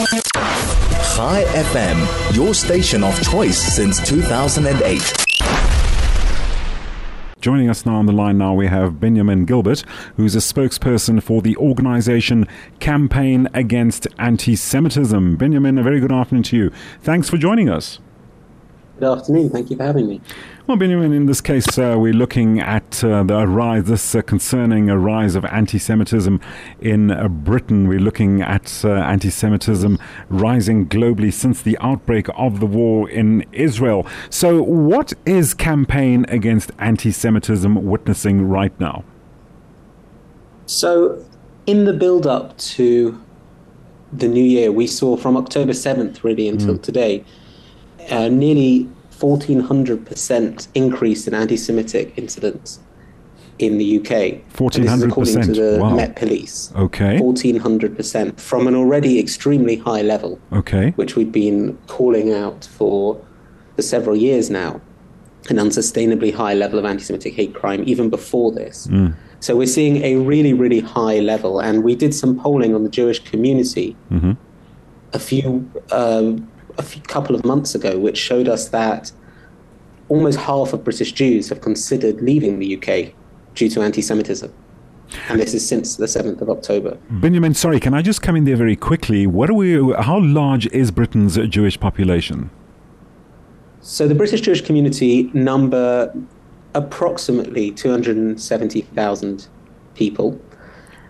Chai FM, your station of choice since 2008. Joining us now on the line now we have Benjamin Gilbert, who's a spokesperson for the organization Campaign Against Anti-Semitism. Benjamin, a very good afternoon to you. Thanks for joining us. Good afternoon. Thank you for having me. Well, Benjamin, in this case, uh, we're looking at uh, the rise, this uh, concerning a rise of anti Semitism in uh, Britain. We're looking at uh, anti Semitism rising globally since the outbreak of the war in Israel. So, what is Campaign Against Anti Semitism witnessing right now? So, in the build up to the new year, we saw from October 7th, really, until mm. today, uh, nearly 1,400% increase in anti Semitic incidents in the UK. 1,400%. according to the wow. Met Police. Okay. 1,400% from an already extremely high level. Okay. Which we've been calling out for, for several years now. An unsustainably high level of anti Semitic hate crime, even before this. Mm. So we're seeing a really, really high level. And we did some polling on the Jewish community mm-hmm. a few um, a few, couple of months ago, which showed us that almost half of British Jews have considered leaving the UK due to anti Semitism. And this is since the 7th of October. Benjamin, sorry, can I just come in there very quickly? What are we, how large is Britain's Jewish population? So the British Jewish community number approximately 270,000 people.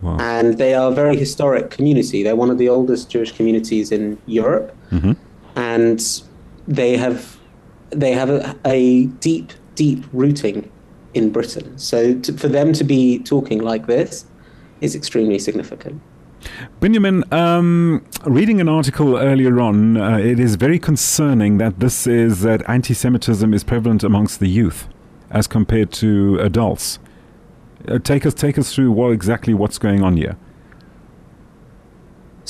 Wow. And they are a very historic community. They're one of the oldest Jewish communities in Europe. Mm-hmm and they have they have a, a deep deep rooting in Britain. So to, for them to be talking like this is extremely significant. Benjamin, um, reading an article earlier on, uh, it is very concerning that this is that anti-Semitism is prevalent amongst the youth as compared to adults. Uh, take us take us through what exactly what's going on here.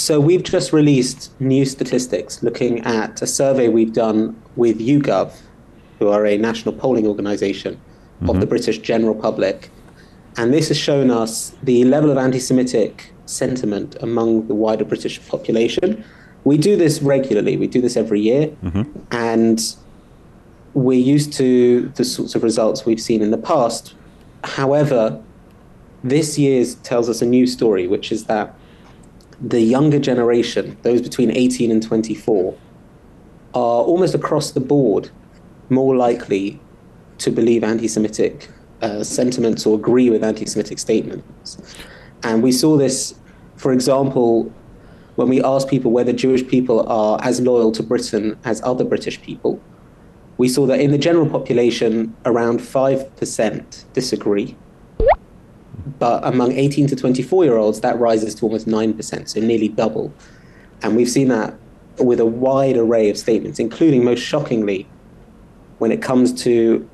So we've just released new statistics looking at a survey we've done with YouGov, who are a national polling organization mm-hmm. of the British general public. And this has shown us the level of anti Semitic sentiment among the wider British population. We do this regularly, we do this every year. Mm-hmm. And we're used to the sorts of results we've seen in the past. However, this year tells us a new story, which is that the younger generation, those between 18 and 24, are almost across the board more likely to believe anti Semitic uh, sentiments or agree with anti Semitic statements. And we saw this, for example, when we asked people whether Jewish people are as loyal to Britain as other British people. We saw that in the general population, around 5% disagree but among 18 to 24 year olds, that rises to almost 9%, so nearly double. And we've seen that with a wide array of statements, including, most shockingly, when it comes to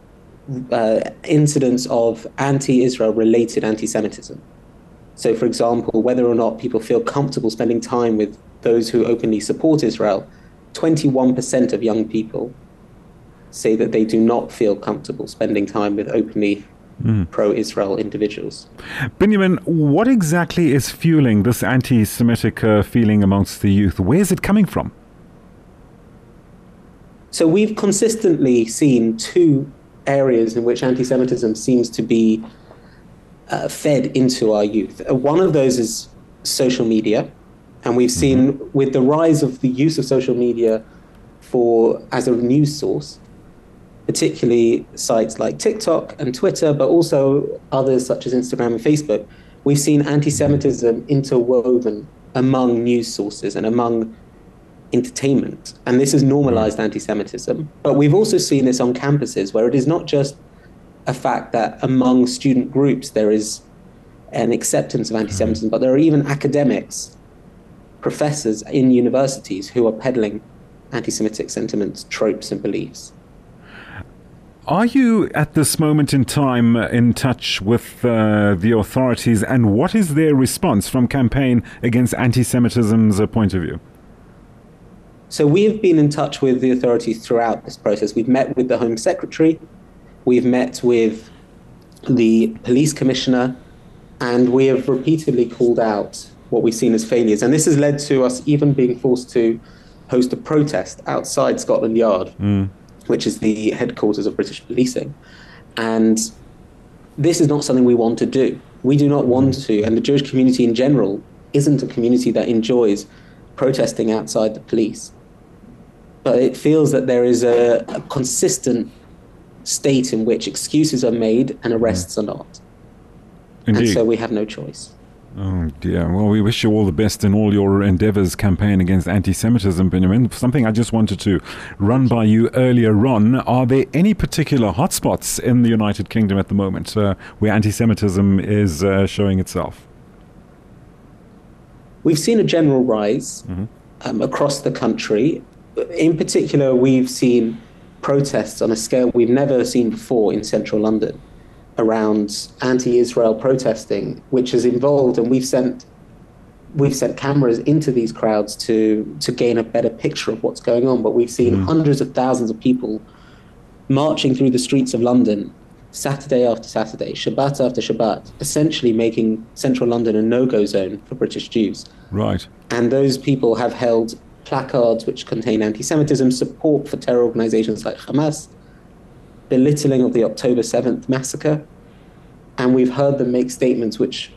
uh, incidents of anti Israel related anti Semitism. So, for example, whether or not people feel comfortable spending time with those who openly support Israel, 21% of young people say that they do not feel comfortable spending time with openly mm. pro Israel individuals. Benjamin, what exactly is fueling this anti Semitic uh, feeling amongst the youth? Where is it coming from? So we've consistently seen two areas in which anti Semitism seems to be uh, fed into our youth. Uh, one of those is social media. And we've seen mm-hmm. with the rise of the use of social media for as a news source, particularly sites like TikTok and Twitter, but also others such as Instagram and Facebook, we've seen anti Semitism interwoven among news sources and among entertainment. And this has normalized anti Semitism. But we've also seen this on campuses where it is not just a fact that among student groups there is an acceptance of anti Semitism, but there are even academics, professors in universities who are peddling anti Semitic sentiments, tropes, and beliefs. Are you at this moment in time in touch with uh, the authorities, and what is their response from campaign against anti-Semitism's uh, point of view? So we've been in touch with the authorities throughout this process. We've met with the Home Secretary, we've met with the Police Commissioner, and we have repeatedly called out what we've seen as failures. And this has led to us even being forced to host a protest outside Scotland Yard, mm. Which is the headquarters of British policing. And this is not something we want to do. We do not want to, and the Jewish community in general isn't a community that enjoys protesting outside the police. But it feels that there is a, a consistent state in which excuses are made and arrests are not. Indeed. And so we have no choice. Oh dear. Well, we wish you all the best in all your endeavors campaign against anti-Semitism, Benjamin. Something I just wanted to run by you earlier on. Are there any particular hotspots in the United Kingdom at the moment uh, where anti-Semitism is uh, showing itself? We've seen a general rise mm-hmm. um, across the country. In particular, we've seen protests on a scale we've never seen before in central London around anti-Israel protesting, which has involved, and we've sent we've sent cameras into these crowds to to gain a better picture of what's going on. But we've seen mm. hundreds of thousands of people marching through the streets of London, Saturday after Saturday, Shabbat after Shabbat, essentially making central London a no-go zone for British Jews. Right. And those people have held placards which contain anti-Semitism, support for terror organizations like Hamas, belittling of the October 7th massacre, and we've heard them make statements which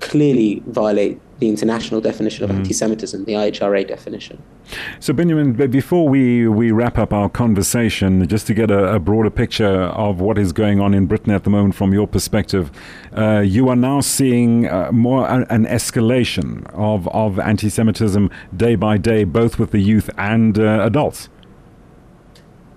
clearly violate the international definition of mm. anti Semitism, the IHRA definition. So, Benjamin, before we, we wrap up our conversation, just to get a, a broader picture of what is going on in Britain at the moment from your perspective, uh, you are now seeing uh, more uh, an escalation of, of anti Semitism day by day, both with the youth and uh, adults.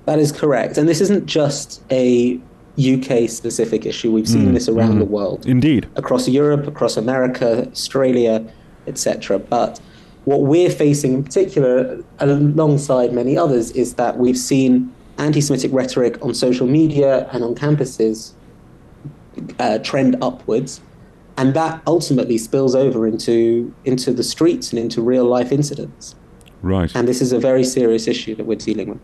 That is correct. And this isn't just a UK specific issue. We've seen mm, this around mm, the world. Indeed. Across Europe, across America, Australia, etc. But what we're facing in particular, alongside many others, is that we've seen anti Semitic rhetoric on social media and on campuses uh, trend upwards. And that ultimately spills over into, into the streets and into real life incidents. Right. And this is a very serious issue that we're dealing with.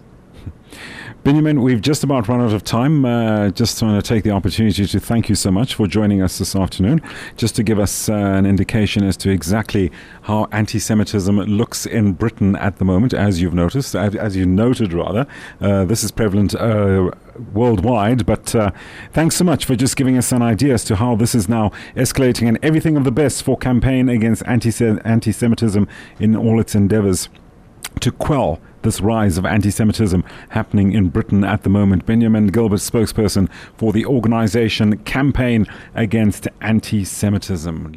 Benjamin, we've just about run out of time. Uh, just want to take the opportunity to thank you so much for joining us this afternoon, just to give us uh, an indication as to exactly how anti Semitism looks in Britain at the moment, as you've noticed, as you noted rather. Uh, this is prevalent uh, worldwide, but uh, thanks so much for just giving us an idea as to how this is now escalating and everything of the best for campaign against anti Semitism in all its endeavors to quell this rise of anti Semitism happening in Britain at the moment. Benjamin Gilbert, spokesperson for the organization Campaign Against Anti Semitism.